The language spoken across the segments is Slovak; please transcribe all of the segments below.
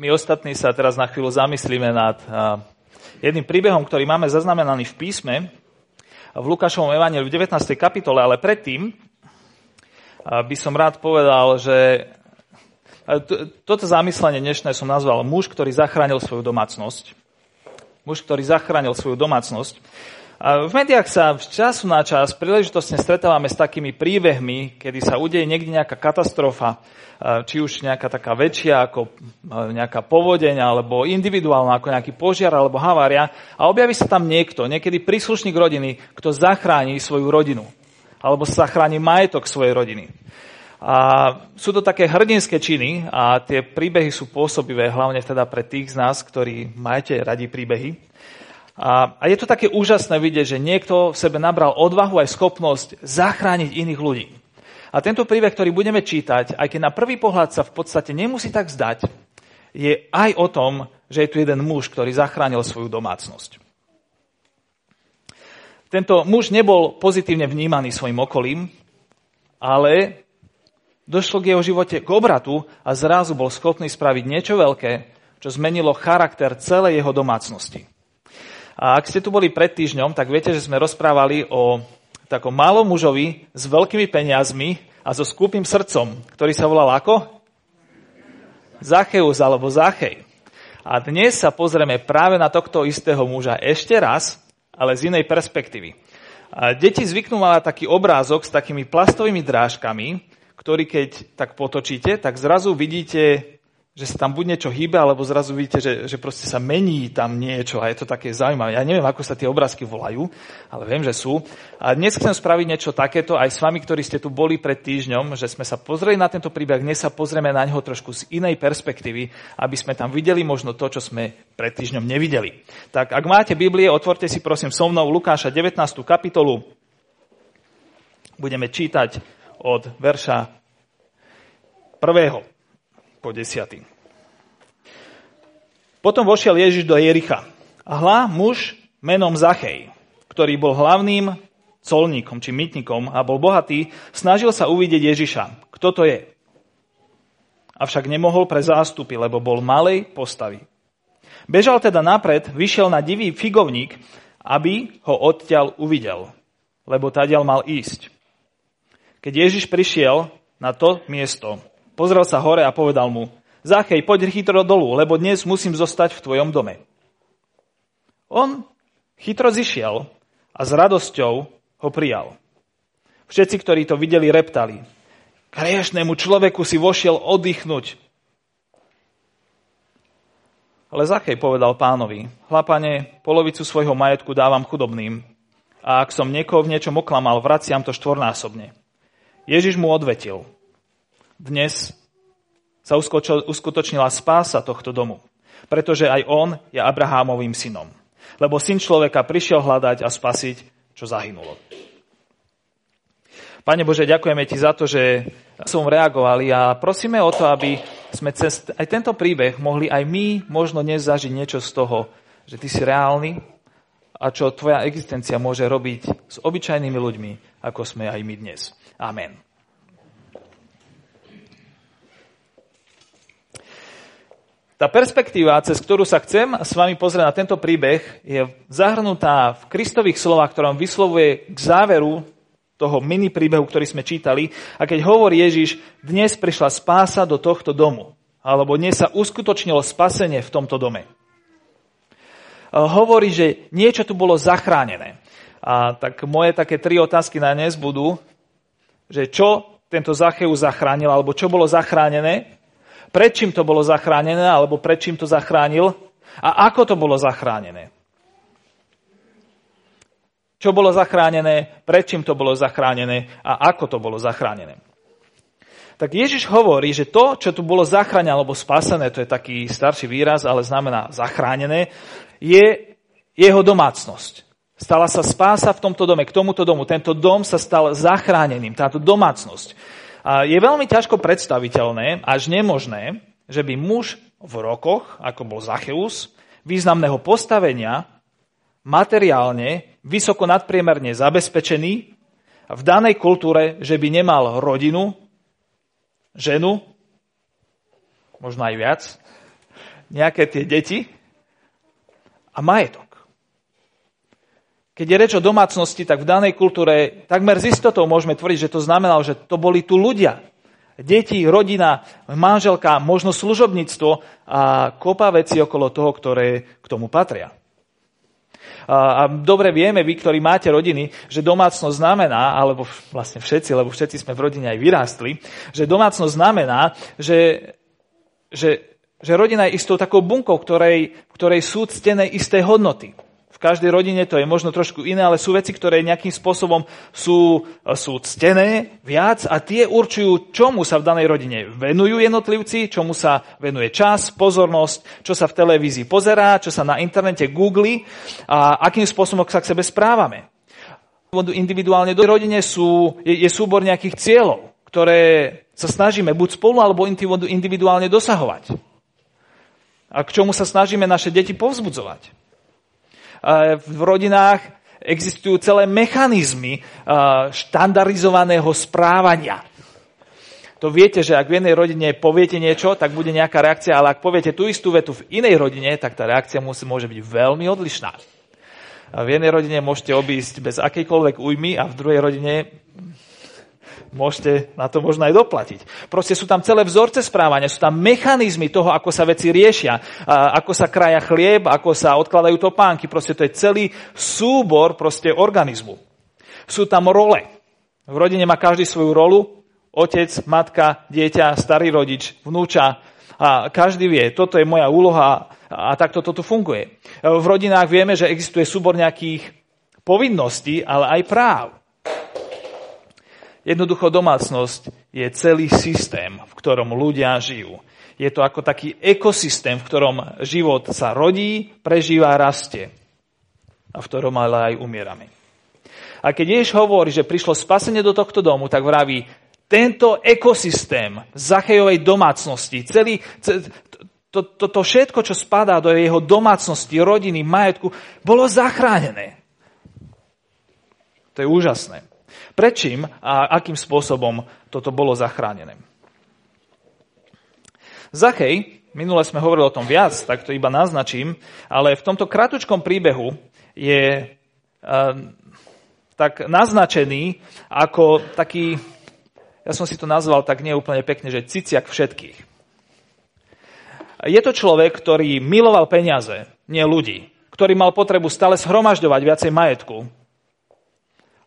my ostatní sa teraz na chvíľu zamyslíme nad jedným príbehom, ktorý máme zaznamenaný v písme, v Lukášovom evaníliu v 19. kapitole, ale predtým by som rád povedal, že toto zamyslenie dnešné som nazval muž, ktorý zachránil svoju domácnosť. Muž, ktorý zachránil svoju domácnosť. V médiách sa z času na čas príležitostne stretávame s takými príbehmi, kedy sa udeje niekde nejaká katastrofa, či už nejaká taká väčšia ako nejaká povodeň, alebo individuálna ako nejaký požiar alebo havária a objaví sa tam niekto, niekedy príslušník rodiny, kto zachráni svoju rodinu alebo zachráni majetok svojej rodiny. A sú to také hrdinské činy a tie príbehy sú pôsobivé, hlavne teda pre tých z nás, ktorí majete radi príbehy. A, a je to také úžasné vidieť, že niekto v sebe nabral odvahu aj schopnosť zachrániť iných ľudí. A tento príbeh, ktorý budeme čítať, aj keď na prvý pohľad sa v podstate nemusí tak zdať, je aj o tom, že je tu jeden muž, ktorý zachránil svoju domácnosť. Tento muž nebol pozitívne vnímaný svojim okolím, ale došlo k jeho živote k obratu a zrazu bol schopný spraviť niečo veľké, čo zmenilo charakter celej jeho domácnosti. A ak ste tu boli pred týždňom, tak viete, že sme rozprávali o takom malom mužovi s veľkými peniazmi a so skúpým srdcom, ktorý sa volal ako? Zacheus alebo Zachej. A dnes sa pozrieme práve na tohto istého muža ešte raz, ale z inej perspektívy. A deti zvyknú mať taký obrázok s takými plastovými drážkami, ktorý keď tak potočíte, tak zrazu vidíte že sa tam buď niečo hýbe, alebo zrazu vidíte, že, že proste sa mení tam niečo a je to také zaujímavé. Ja neviem, ako sa tie obrázky volajú, ale viem, že sú. A dnes chcem spraviť niečo takéto aj s vami, ktorí ste tu boli pred týždňom, že sme sa pozreli na tento príbeh, dnes sa pozrieme na neho trošku z inej perspektívy, aby sme tam videli možno to, čo sme pred týždňom nevideli. Tak ak máte Biblie, otvorte si prosím so mnou Lukáša 19. kapitolu. Budeme čítať od verša prvého po desiatý. Potom vošiel Ježiš do Jericha. A hla muž menom Zachej, ktorý bol hlavným colníkom či mytnikom a bol bohatý, snažil sa uvidieť Ježiša. Kto to je? Avšak nemohol pre zástupy, lebo bol malej postavy. Bežal teda napred, vyšiel na divý figovník, aby ho odtiaľ uvidel, lebo tadiaľ mal ísť. Keď Ježiš prišiel na to miesto, Pozrel sa hore a povedal mu, Zachej, poď chytro dolu, lebo dnes musím zostať v tvojom dome. On chytro zišiel a s radosťou ho prijal. Všetci, ktorí to videli, reptali. K človeku si vošiel oddychnúť. Ale Zachej povedal pánovi, chlapane, polovicu svojho majetku dávam chudobným a ak som niekoho v niečom oklamal, vraciam to štvornásobne. Ježiš mu odvetil, dnes sa uskutočnila spása tohto domu, pretože aj on je Abrahámovým synom. Lebo syn človeka prišiel hľadať a spasiť, čo zahynulo. Pane Bože, ďakujeme Ti za to, že som reagovali a prosíme o to, aby sme cez aj tento príbeh mohli aj my možno dnes zažiť niečo z toho, že Ty si reálny a čo Tvoja existencia môže robiť s obyčajnými ľuďmi, ako sme aj my dnes. Amen. Tá perspektíva, cez ktorú sa chcem s vami pozrieť na tento príbeh, je zahrnutá v Kristových slovách, ktorom vyslovuje k záveru toho mini príbehu, ktorý sme čítali. A keď hovorí Ježiš, dnes prišla spása do tohto domu, alebo dnes sa uskutočnilo spasenie v tomto dome. Hovorí, že niečo tu bolo zachránené. A tak moje také tri otázky na dnes budú, že čo tento Zacheus zachránil, alebo čo bolo zachránené, Prečím to bolo zachránené, alebo prečím to zachránil a ako to bolo zachránené. Čo bolo zachránené, prečím to bolo zachránené a ako to bolo zachránené. Tak Ježiš hovorí, že to, čo tu bolo zachránené alebo spasené, to je taký starší výraz, ale znamená zachránené, je jeho domácnosť. Stala sa spása v tomto dome, k tomuto domu. Tento dom sa stal zachráneným, táto domácnosť. Je veľmi ťažko predstaviteľné, až nemožné, že by muž v rokoch, ako bol Zacheus, významného postavenia, materiálne, vysoko nadpriemerne zabezpečený, v danej kultúre, že by nemal rodinu, ženu, možno aj viac, nejaké tie deti a majetok. Keď je reč o domácnosti, tak v danej kultúre takmer z istotou môžeme tvrdiť, že to znamenalo, že to boli tu ľudia. Deti, rodina, manželka, možno služobníctvo a kopa veci okolo toho, ktoré k tomu patria. A, dobre vieme, vy, ktorí máte rodiny, že domácnosť znamená, alebo vlastne všetci, lebo všetci sme v rodine aj vyrástli, že domácnosť znamená, že, že, že rodina je istou takou bunkou, ktorej, ktorej sú ctené isté hodnoty každej rodine to je možno trošku iné, ale sú veci, ktoré nejakým spôsobom sú, sú ctené viac a tie určujú, čomu sa v danej rodine venujú jednotlivci, čomu sa venuje čas, pozornosť, čo sa v televízii pozerá, čo sa na internete googli a akým spôsobom sa k sebe správame. Individuálne do rodine sú, je, je súbor nejakých cieľov, ktoré sa snažíme buď spolu alebo individuálne dosahovať. A k čomu sa snažíme naše deti povzbudzovať v rodinách existujú celé mechanizmy štandardizovaného správania. To viete, že ak v jednej rodine poviete niečo, tak bude nejaká reakcia, ale ak poviete tú istú vetu v inej rodine, tak tá reakcia musí, môže byť veľmi odlišná. V jednej rodine môžete obísť bez akejkoľvek újmy a v druhej rodine môžete na to možno aj doplatiť. Proste sú tam celé vzorce správania, sú tam mechanizmy toho, ako sa veci riešia, ako sa kraja chlieb, ako sa odkladajú topánky. Proste to je celý súbor proste organizmu. Sú tam role. V rodine má každý svoju rolu. Otec, matka, dieťa, starý rodič, vnúča. A každý vie, toto je moja úloha a takto toto funguje. V rodinách vieme, že existuje súbor nejakých povinností, ale aj práv. Jednoducho domácnosť je celý systém, v ktorom ľudia žijú. Je to ako taký ekosystém, v ktorom život sa rodí, prežíva rastie. A v ktorom ale aj umierame. A keď Ježiš hovorí, že prišlo spasenie do tohto domu, tak vraví, tento ekosystém Zachejovej domácnosti, celý, to, to, to všetko, čo spadá do jeho domácnosti, rodiny, majetku, bolo zachránené. To je úžasné. Prečím a akým spôsobom toto bolo zachránené? Zachej, minule sme hovorili o tom viac, tak to iba naznačím, ale v tomto kratučkom príbehu je uh, tak naznačený ako taký, ja som si to nazval tak neúplne pekne, že ciciak všetkých. Je to človek, ktorý miloval peniaze, nie ľudí, ktorý mal potrebu stále zhromažďovať viacej majetku,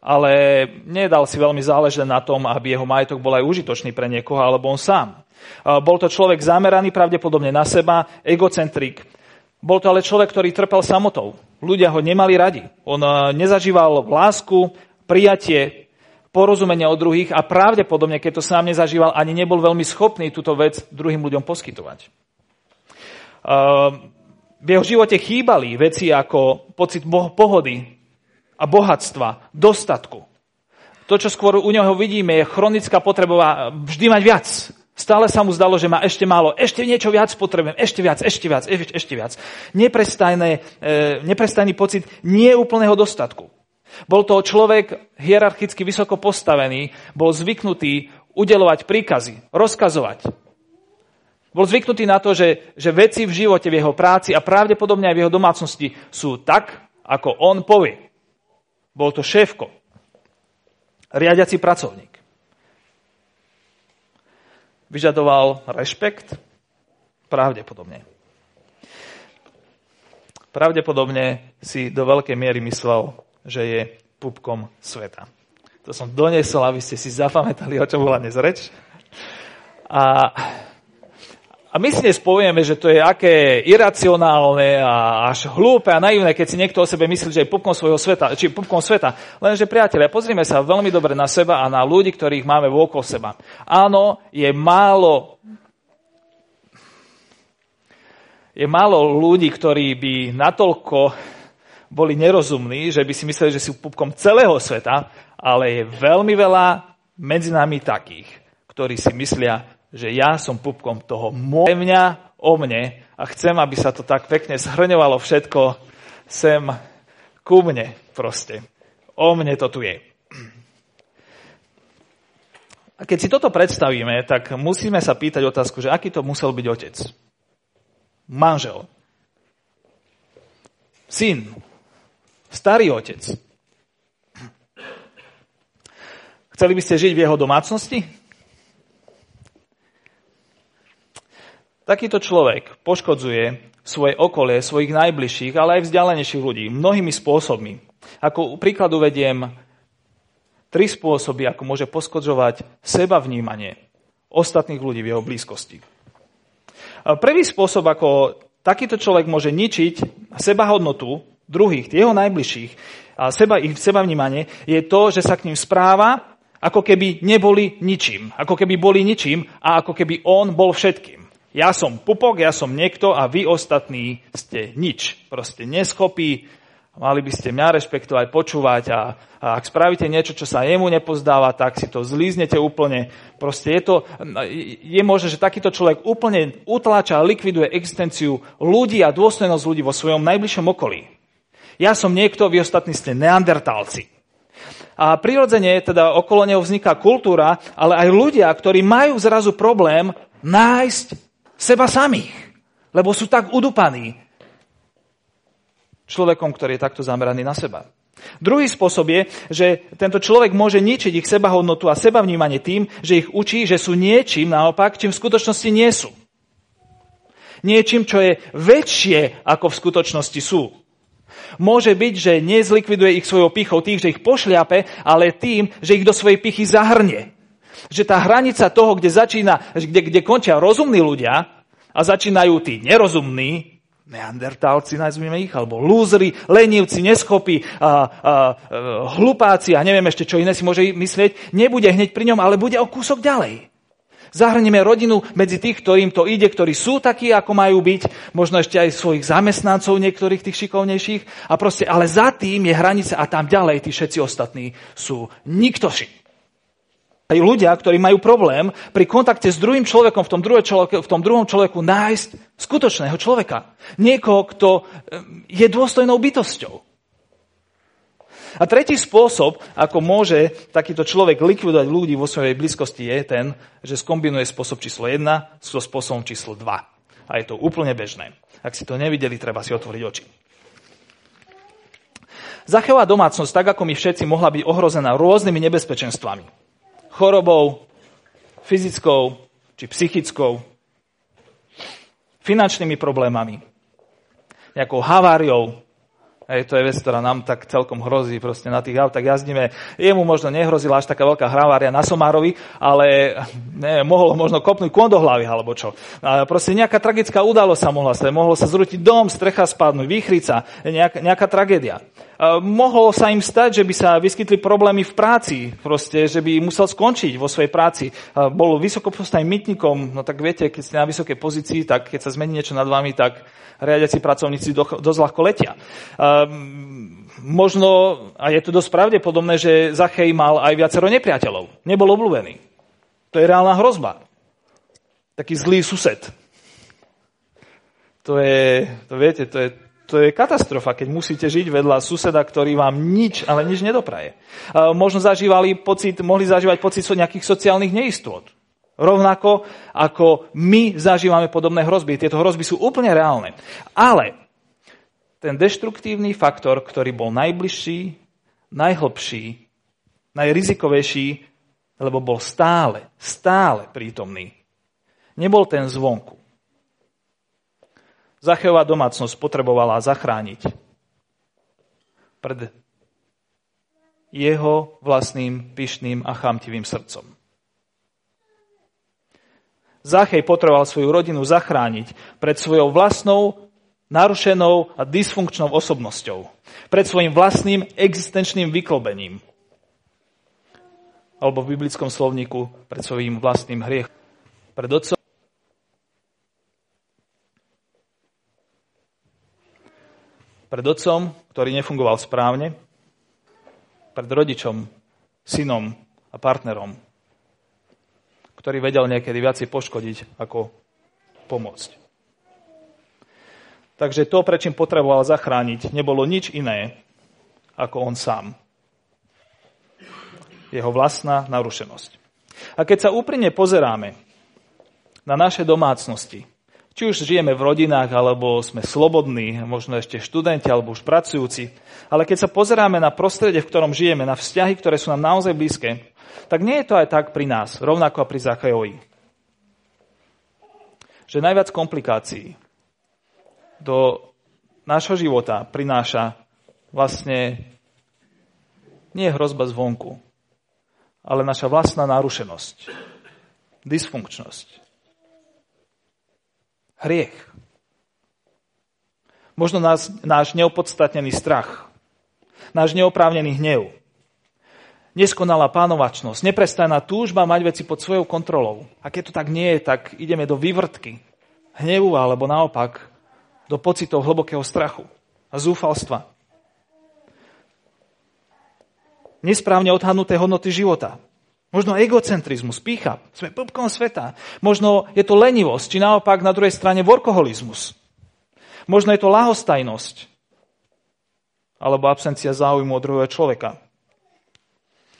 ale nedal si veľmi záležať na tom, aby jeho majetok bol aj užitočný pre niekoho, alebo on sám. Bol to človek zameraný pravdepodobne na seba, egocentrik. Bol to ale človek, ktorý trpel samotou. Ľudia ho nemali radi. On nezažíval lásku, prijatie, porozumenia od druhých a pravdepodobne, keď to sám nezažíval, ani nebol veľmi schopný túto vec druhým ľuďom poskytovať. V jeho živote chýbali veci ako pocit pohody, a bohatstva, dostatku. To, čo skôr u neho vidíme, je chronická potreba vždy mať viac. Stále sa mu zdalo, že má ešte málo, ešte niečo viac potrebujem, ešte viac, ešte viac, ešte, ešte viac. Neprestajné, e, neprestajný pocit neúplného dostatku. Bol to človek hierarchicky vysoko postavený, bol zvyknutý udelovať príkazy, rozkazovať. Bol zvyknutý na to, že, že veci v živote, v jeho práci a pravdepodobne aj v jeho domácnosti sú tak, ako on povie. Bol to šéfko, riadiaci pracovník. Vyžadoval rešpekt? Pravdepodobne. Pravdepodobne si do veľkej miery myslel, že je pupkom sveta. To som doniesol, aby ste si zapamätali, o čom bola dnes reč. A a my si dnes povieme, že to je aké iracionálne a až hlúpe a naivné, keď si niekto o sebe myslí, že je pupkom svojho sveta, či pupkom sveta. Lenže, priatelia, pozrime sa veľmi dobre na seba a na ľudí, ktorých máme vôkol seba. Áno, je málo je málo ľudí, ktorí by natoľko boli nerozumní, že by si mysleli, že sú pupkom celého sveta, ale je veľmi veľa medzi nami takých, ktorí si myslia, že ja som pupkom toho moje mňa o mne a chcem, aby sa to tak pekne zhrňovalo všetko sem ku mne proste. O mne to tu je. A keď si toto predstavíme, tak musíme sa pýtať otázku, že aký to musel byť otec. manžel, syn, starý otec. Chceli by ste žiť v jeho domácnosti? Takýto človek poškodzuje svoje okolie, svojich najbližších, ale aj vzdialenejších ľudí mnohými spôsobmi. Ako príkladu vediem tri spôsoby, ako môže poškodzovať seba vnímanie ostatných ľudí v jeho blízkosti. Prvý spôsob, ako takýto človek môže ničiť seba hodnotu druhých, jeho najbližších, a seba, ich seba vnímanie, je to, že sa k ním správa, ako keby neboli ničím. Ako keby boli ničím a ako keby on bol všetkým. Ja som pupok, ja som niekto a vy ostatní ste nič. Proste neschopí, mali by ste mňa rešpektovať, počúvať a, a ak spravíte niečo, čo sa jemu nepozdáva, tak si to zlíznete úplne. Proste je to, je možné, že takýto človek úplne utláča a likviduje existenciu ľudí a dôstojnosť ľudí vo svojom najbližšom okolí. Ja som niekto, vy ostatní ste neandertálci. A prirodzene teda okolo neho vzniká kultúra, ale aj ľudia, ktorí majú zrazu problém nájsť seba samých, lebo sú tak udupaní človekom, ktorý je takto zameraný na seba. Druhý spôsob je, že tento človek môže ničiť ich sebahodnotu a sebavnímanie tým, že ich učí, že sú niečím naopak, čím v skutočnosti nie sú. Niečím, čo je väčšie, ako v skutočnosti sú. Môže byť, že nezlikviduje ich svojou pichou tých, že ich pošliape, ale tým, že ich do svojej pichy zahrnie že tá hranica toho, kde začína, kde, kde končia rozumní ľudia a začínajú tí nerozumní, neandertálci, nazvime ich, alebo lúzri, lenivci, neschopí, a, a, a, hlupáci a neviem ešte, čo iné si môže myslieť, nebude hneď pri ňom, ale bude o kúsok ďalej. Zahrnieme rodinu medzi tých, ktorým to ide, ktorí sú takí, ako majú byť, možno ešte aj svojich zamestnancov, niektorých tých šikovnejších. A proste, ale za tým je hranica a tam ďalej tí všetci ostatní sú niktoši aj ľudia, ktorí majú problém pri kontakte s druhým človekom v tom, človeku, v tom druhom človeku nájsť skutočného človeka. Niekoho, kto je dôstojnou bytosťou. A tretí spôsob, ako môže takýto človek likvidovať ľudí vo svojej blízkosti, je ten, že skombinuje spôsob číslo 1 so spôsobom číslo 2. A je to úplne bežné. Ak si to nevideli, treba si otvoriť oči. Zachová domácnosť, tak ako my všetci, mohla byť ohrozená rôznymi nebezpečenstvami chorobou, fyzickou či psychickou, finančnými problémami, nejakou haváriou. Hej, to je vec, ktorá nám tak celkom hrozí proste na tých autách jazdíme. Jemu možno nehrozila až taká veľká havária na Somárovi, ale ne, mohol možno kopnúť kon do hlavy alebo čo. A proste nejaká tragická udalosť sa mohla stať. Mohol sa zrútiť dom, strecha spadnúť, výchrica, nejaká, nejaká tragédia mohlo sa im stať, že by sa vyskytli problémy v práci, proste, že by musel skončiť vo svojej práci. Bol vysokopostavným mytnikom, no tak viete, keď ste na vysokej pozícii, tak keď sa zmení niečo nad vami, tak riadiaci pracovníci dosť ľahko letia. Možno, a je to dosť pravdepodobné, že Zachej mal aj viacero nepriateľov. Nebol obľúbený. To je reálna hrozba. Taký zlý sused. To je, to viete, to je, to je katastrofa, keď musíte žiť vedľa suseda, ktorý vám nič, ale nič nedopraje. Možno zažívali pocit, mohli zažívať pocit nejakých sociálnych neistôt. Rovnako ako my zažívame podobné hrozby. Tieto hrozby sú úplne reálne. Ale ten deštruktívny faktor, ktorý bol najbližší, najhlbší, najrizikovejší, lebo bol stále, stále prítomný, nebol ten zvonku. Zachejová domácnosť potrebovala zachrániť pred jeho vlastným pyšným a chamtivým srdcom. Zachej potreboval svoju rodinu zachrániť pred svojou vlastnou narušenou a dysfunkčnou osobnosťou. Pred svojim vlastným existenčným vyklobením. Alebo v biblickom slovníku pred svojim vlastným hriechom. Pred otcom Pred otcom, ktorý nefungoval správne, pred rodičom, synom a partnerom, ktorý vedel niekedy viacej poškodiť, ako pomôcť. Takže to, prečím potreboval zachrániť, nebolo nič iné, ako on sám. Jeho vlastná narušenosť. A keď sa úprimne pozeráme na naše domácnosti, Či už žijeme v rodinách, alebo sme slobodní, možno ešte študenti, alebo už pracujúci. Ale keď sa pozeráme na prostredie, v ktorom žijeme, na vzťahy, ktoré sú nám naozaj blízke, tak nie je to aj tak pri nás, rovnako a pri Zachajovi. Že najviac komplikácií do nášho života prináša vlastne nie hrozba zvonku, ale naša vlastná narušenosť, dysfunkčnosť hriech. Možno nás, náš neopodstatnený strach, náš neoprávnený hnev, neskonalá pánovačnosť, neprestajná túžba mať veci pod svojou kontrolou. A keď to tak nie je, tak ideme do vývrtky, hnevu alebo naopak do pocitov hlbokého strachu a zúfalstva. Nesprávne odhadnuté hodnoty života, Možno egocentrizmus, pícha, sme pupkom sveta. Možno je to lenivosť, či naopak na druhej strane workoholizmus. Možno je to lahostajnosť, alebo absencia záujmu od druhého človeka.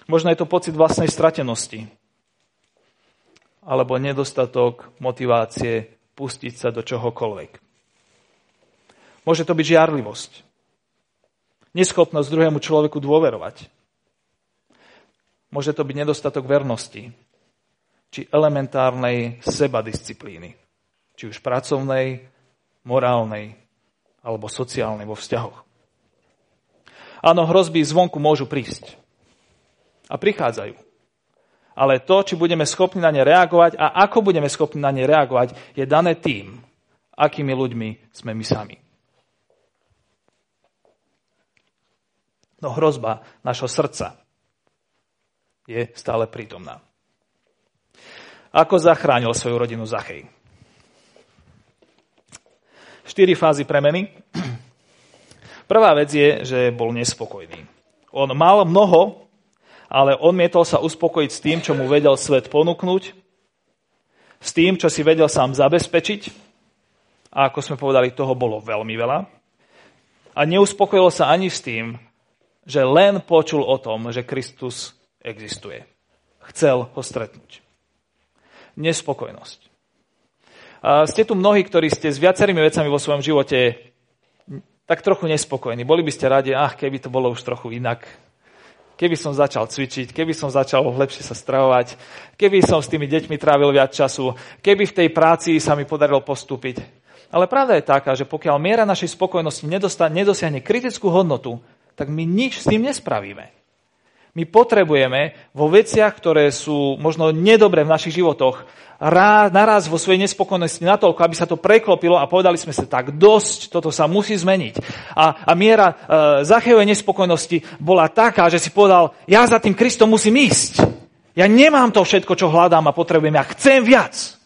Možno je to pocit vlastnej stratenosti, alebo nedostatok motivácie pustiť sa do čohokoľvek. Môže to byť žiarlivosť, neschopnosť druhému človeku dôverovať, Môže to byť nedostatok vernosti, či elementárnej sebadisciplíny, či už pracovnej, morálnej alebo sociálnej vo vzťahoch. Áno, hrozby zvonku môžu prísť. A prichádzajú. Ale to, či budeme schopní na ne reagovať a ako budeme schopní na ne reagovať, je dané tým, akými ľuďmi sme my sami. No hrozba našho srdca je stále prítomná. Ako zachránil svoju rodinu Zachej? Štyri fázy premeny. Prvá vec je, že bol nespokojný. On mal mnoho, ale odmietol sa uspokojiť s tým, čo mu vedel svet ponúknuť, s tým, čo si vedel sám zabezpečiť. A ako sme povedali, toho bolo veľmi veľa. A neuspokojil sa ani s tým, že len počul o tom, že Kristus existuje. Chcel ho stretnúť. Nespokojnosť. A ste tu mnohí, ktorí ste s viacerými vecami vo svojom živote tak trochu nespokojní. Boli by ste radi, ach, keby to bolo už trochu inak. Keby som začal cvičiť, keby som začal lepšie sa stravovať, keby som s tými deťmi trávil viac času, keby v tej práci sa mi podarilo postúpiť. Ale pravda je taká, že pokiaľ miera našej spokojnosti nedosiahne kritickú hodnotu, tak my nič s tým nespravíme. My potrebujeme vo veciach, ktoré sú možno nedobré v našich životoch, naraz vo svojej nespokojnosti natoľko, aby sa to preklopilo a povedali sme sa tak, dosť, toto sa musí zmeniť. A, a miera e, Zachejovej nespokojnosti bola taká, že si povedal, ja za tým Kristom musím ísť. Ja nemám to všetko, čo hľadám a potrebujem, ja chcem viac.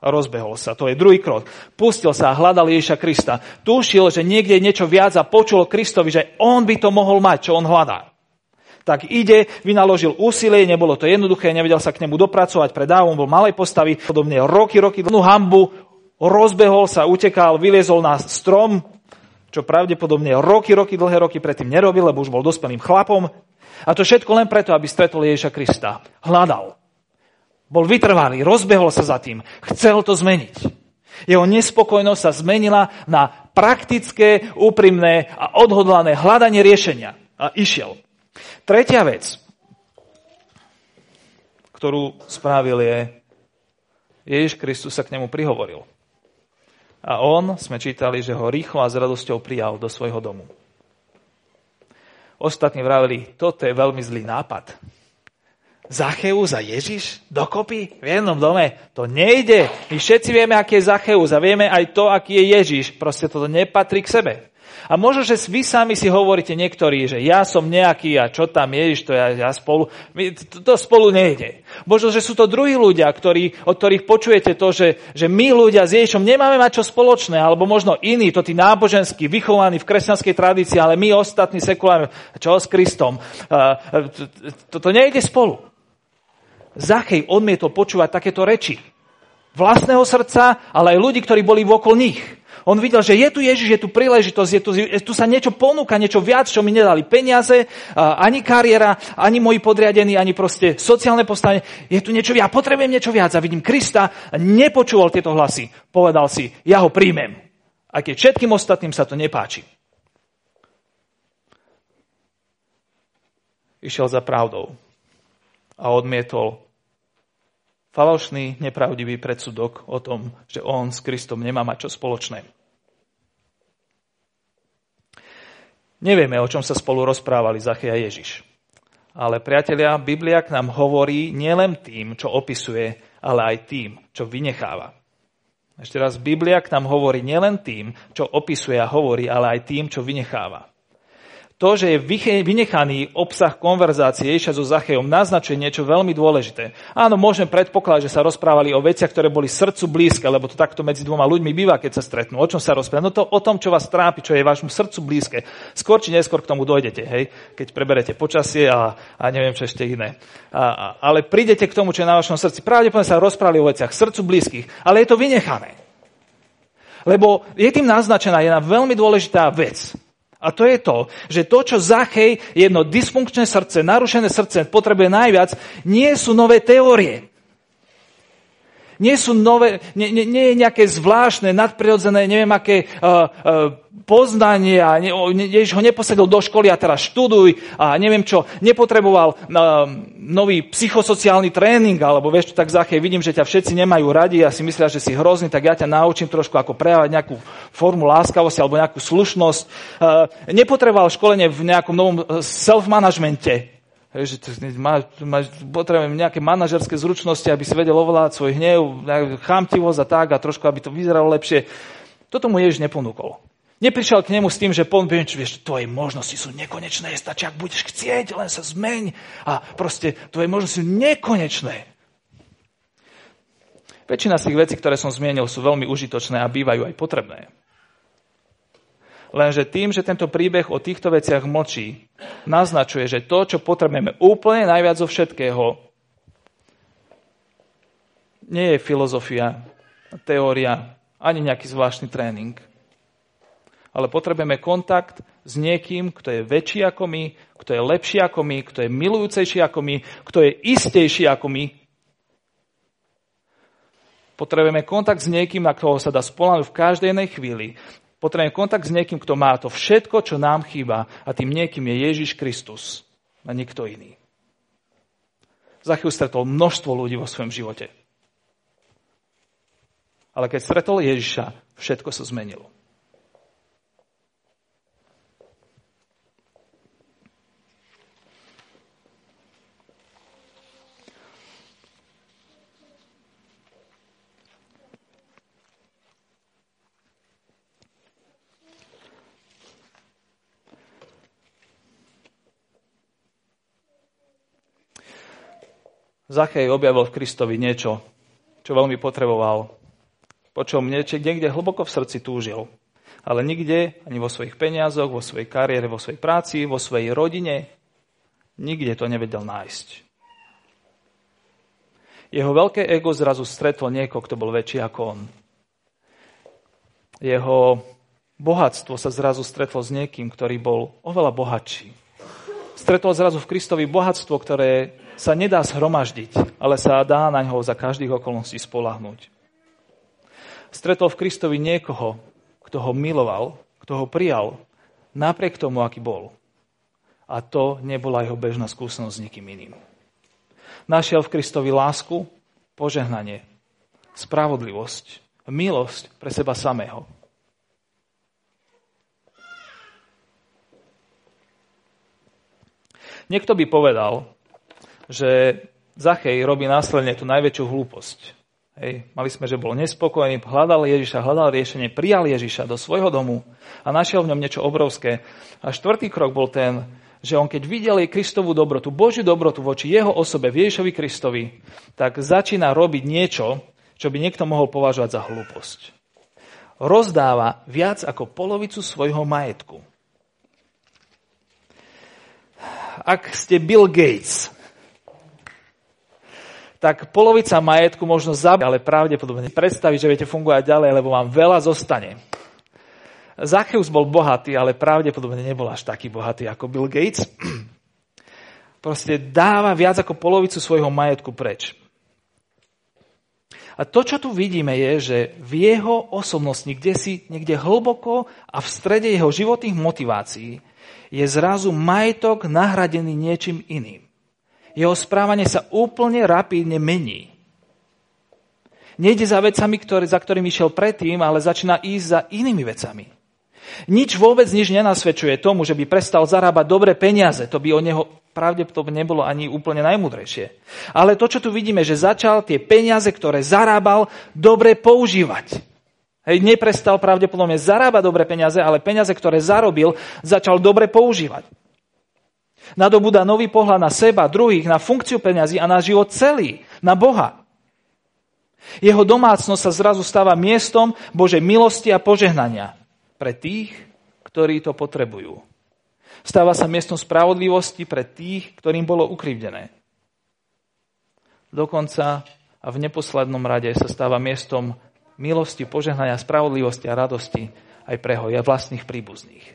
A rozbehol sa, to je druhý krok. Pustil sa a hľadal Ježiša Krista. Tušil, že niekde niečo viac a počul Kristovi, že on by to mohol mať, čo on hľadá tak ide, vynaložil úsilie, nebolo to jednoduché, nevedel sa k nemu dopracovať pred dávom, bol malej postavy, podobne roky, roky, dlhú hambu, rozbehol sa, utekal, vyliezol na strom, čo pravdepodobne roky, roky, dlhé roky predtým nerobil, lebo už bol dospelým chlapom. A to všetko len preto, aby stretol Ježiša Krista. Hľadal. Bol vytrvalý, rozbehol sa za tým. Chcel to zmeniť. Jeho nespokojnosť sa zmenila na praktické, úprimné a odhodlané hľadanie riešenia. A išiel. Tretia vec, ktorú spravil je, Ježiš Kristus sa k nemu prihovoril. A on, sme čítali, že ho rýchlo a s radosťou prijal do svojho domu. Ostatní vravili, toto je veľmi zlý nápad. Zacheus a Ježiš dokopy v jednom dome. To nejde. My všetci vieme, aký je Zacheus a vieme aj to, aký je Ježiš. Proste toto nepatrí k sebe. A možno, že vy sami si hovoríte niektorí, že ja som nejaký a čo tam Ježiš, to ja, ja spolu, to, to spolu nejde. Možno, že sú to druhí ľudia, ktorí, od ktorých počujete to, že, že my ľudia s Ježišom nemáme mať čo spoločné, alebo možno iní, to tí náboženskí, vychovaní v kresťanskej tradícii, ale my ostatní sekulárne, čo s Kristom. Toto nejde spolu. Zachej odmietol počúvať takéto reči. Vlastného srdca, ale aj ľudí, ktorí boli vokol nich. On videl, že je tu Ježiš, je tu príležitosť, je tu, je tu sa niečo ponúka, niečo viac, čo mi nedali peniaze, ani kariéra, ani moji podriadení, ani proste sociálne postavenie. Je tu niečo ja potrebujem niečo viac a vidím Krista a nepočúval tieto hlasy. Povedal si, ja ho príjmem. Aj keď všetkým ostatným sa to nepáči. Išiel za pravdou a odmietol falošný, nepravdivý predsudok o tom, že on s Kristom nemá mať čo spoločné. Nevieme, o čom sa spolu rozprávali Zachy a Ježiš. Ale priatelia, Biblia k nám hovorí nielen tým, čo opisuje, ale aj tým, čo vynecháva. Ešte raz, Biblia k nám hovorí nielen tým, čo opisuje a hovorí, ale aj tým, čo vynecháva. To, že je vynechaný obsah konverzácie Ježiša so Zachejom, naznačuje niečo veľmi dôležité. Áno, môžeme predpokladať, že sa rozprávali o veciach, ktoré boli srdcu blízke, lebo to takto medzi dvoma ľuďmi býva, keď sa stretnú. O čom sa rozprávajú? No to o tom, čo vás trápi, čo je vášmu srdcu blízke. Skôr či neskôr k tomu dojdete, hej? keď preberete počasie a, a neviem čo ešte iné. A, a, ale prídete k tomu, čo je na vašom srdci. Pravdepodobne sa rozprávali o veciach srdcu blízkych, ale je to vynechané. Lebo je tým naznačená jedna veľmi dôležitá vec. A to je to, že to, čo Zachej, jedno dysfunkčné srdce, narušené srdce potrebuje najviac, nie sú nové teórie. Nie sú nové, nie, nie, nie je nejaké zvláštne, nadprirodzené, neviem aké uh, uh, poznanie a ne, Ježiš ho neposadil do školy a teraz študuj a neviem čo, nepotreboval uh, nový psychosociálny tréning, alebo vieš, tak Zachej, vidím, že ťa všetci nemajú radi a si myslia, že si hrozný, tak ja ťa naučím trošku, ako prejavať nejakú formu láskavosti alebo nejakú slušnosť. Uh, nepotreboval školenie v nejakom novom e, self-managemente, že má, má, potrebujem nejaké manažerské zručnosti, aby si vedel ovládať svoj hnev, chamtivosť a tak a trošku, aby to vyzeralo lepšie. Toto mu Ježiš neponúkol. Neprišiel k nemu s tým, že poviem, vieš, tvoje možnosti sú nekonečné, stačí, ak budeš chcieť, len sa zmeň a proste tvoje možnosti sú nekonečné. Väčšina z tých vecí, ktoré som zmienil, sú veľmi užitočné a bývajú aj potrebné. Lenže tým, že tento príbeh o týchto veciach mlčí, naznačuje, že to, čo potrebujeme úplne najviac zo všetkého, nie je filozofia, teória, ani nejaký zvláštny tréning ale potrebujeme kontakt s niekým, kto je väčší ako my, kto je lepší ako my, kto je milujúcejší ako my, kto je istejší ako my. Potrebujeme kontakt s niekým, na koho sa dá spolahnuť v každej jednej chvíli. Potrebujeme kontakt s niekým, kto má to všetko, čo nám chýba. A tým niekým je Ježiš Kristus a nikto iný. Zachyl stretol množstvo ľudí vo svojom živote. Ale keď stretol Ježiša, všetko sa zmenilo. Zachej objavil v Kristovi niečo, čo veľmi potreboval. Po čom niekde, niekde hlboko v srdci túžil. Ale nikde, ani vo svojich peniazoch, vo svojej kariére, vo svojej práci, vo svojej rodine, nikde to nevedel nájsť. Jeho veľké ego zrazu stretlo niekoho, kto bol väčší ako on. Jeho bohatstvo sa zrazu stretlo s niekým, ktorý bol oveľa bohatší. Stretol zrazu v Kristovi bohatstvo, ktoré sa nedá zhromaždiť, ale sa dá na ňo za každých okolností spolahnuť. Stretol v Kristovi niekoho, kto ho miloval, kto ho prijal, napriek tomu, aký bol. A to nebola jeho bežná skúsenosť s nikým iným. Našiel v Kristovi lásku, požehnanie, spravodlivosť, milosť pre seba samého. Niekto by povedal, že Zachej robí následne tú najväčšiu hlúposť. Hej. Mali sme, že bol nespokojný, hľadal Ježiša, hľadal riešenie, prijal Ježiša do svojho domu a našiel v ňom niečo obrovské. A štvrtý krok bol ten, že on keď videl jej Kristovú dobrotu, Božiu dobrotu voči jeho osobe, v Ježišovi Kristovi, tak začína robiť niečo, čo by niekto mohol považovať za hlúposť. Rozdáva viac ako polovicu svojho majetku. Ak ste Bill Gates, tak polovica majetku možno zabiť, ale pravdepodobne predstaviť, že viete fungovať ďalej, lebo vám veľa zostane. Zacheus bol bohatý, ale pravdepodobne nebol až taký bohatý ako Bill Gates. Proste dáva viac ako polovicu svojho majetku preč. A to, čo tu vidíme, je, že v jeho osobnosti, kde si niekde hlboko a v strede jeho životných motivácií je zrazu majetok nahradený niečím iným. Jeho správanie sa úplne rapidne mení. Nejde za vecami, ktoré, za ktorými išiel predtým, ale začína ísť za inými vecami. Nič vôbec nič nenasvedčuje tomu, že by prestal zarábať dobré peniaze. To by o neho pravdepodobne nebolo ani úplne najmudrejšie. Ale to, čo tu vidíme, že začal tie peniaze, ktoré zarábal, dobre používať. Hej, neprestal pravdepodobne zarábať dobré peniaze, ale peniaze, ktoré zarobil, začal dobre používať. Nadobúda nový pohľad na seba, druhých, na funkciu peniazy a na život celý, na Boha. Jeho domácnosť sa zrazu stáva miestom Božej milosti a požehnania pre tých, ktorí to potrebujú. Stáva sa miestom spravodlivosti pre tých, ktorým bolo ukrivdené. Dokonca a v neposlednom rade sa stáva miestom milosti, požehnania, spravodlivosti a radosti aj pre jeho vlastných príbuzných.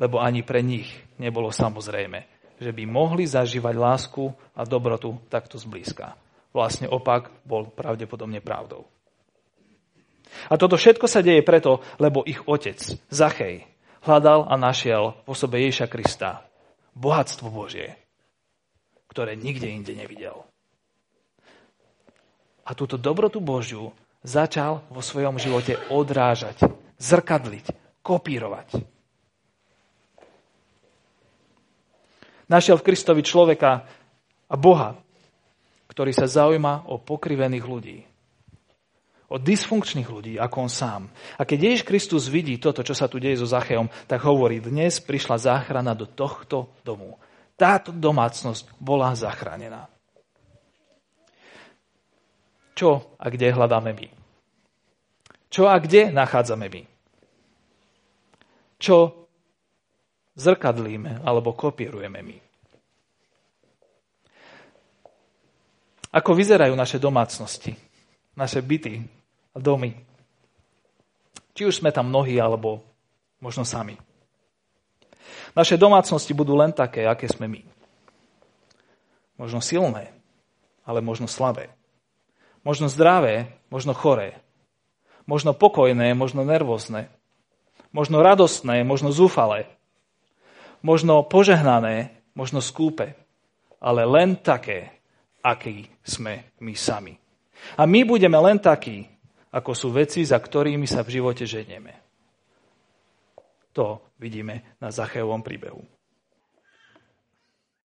Lebo ani pre nich nebolo samozrejme, že by mohli zažívať lásku a dobrotu takto zblízka vlastne opak bol pravdepodobne pravdou. A toto všetko sa deje preto, lebo ich otec, Zachej, hľadal a našiel v osobe Ježiša Krista bohatstvo Božie, ktoré nikde inde nevidel. A túto dobrotu Božiu začal vo svojom živote odrážať, zrkadliť, kopírovať. Našiel v Kristovi človeka a Boha, ktorý sa zaujíma o pokrivených ľudí. O dysfunkčných ľudí, ako on sám. A keď Ježiš Kristus vidí toto, čo sa tu deje so Zacheom, tak hovorí, dnes prišla záchrana do tohto domu. Táto domácnosť bola zachránená. Čo a kde hľadáme my? Čo a kde nachádzame my? Čo zrkadlíme alebo kopírujeme my? Ako vyzerajú naše domácnosti, naše byty a domy. Či už sme tam mnohí, alebo možno sami. Naše domácnosti budú len také, aké sme my. Možno silné, ale možno slabé. Možno zdravé, možno choré. Možno pokojné, možno nervózne. Možno radostné, možno zúfalé. Možno požehnané, možno skúpe. Ale len také, akí sme my sami. A my budeme len takí, ako sú veci, za ktorými sa v živote ženieme. To vidíme na Zacheovom príbehu.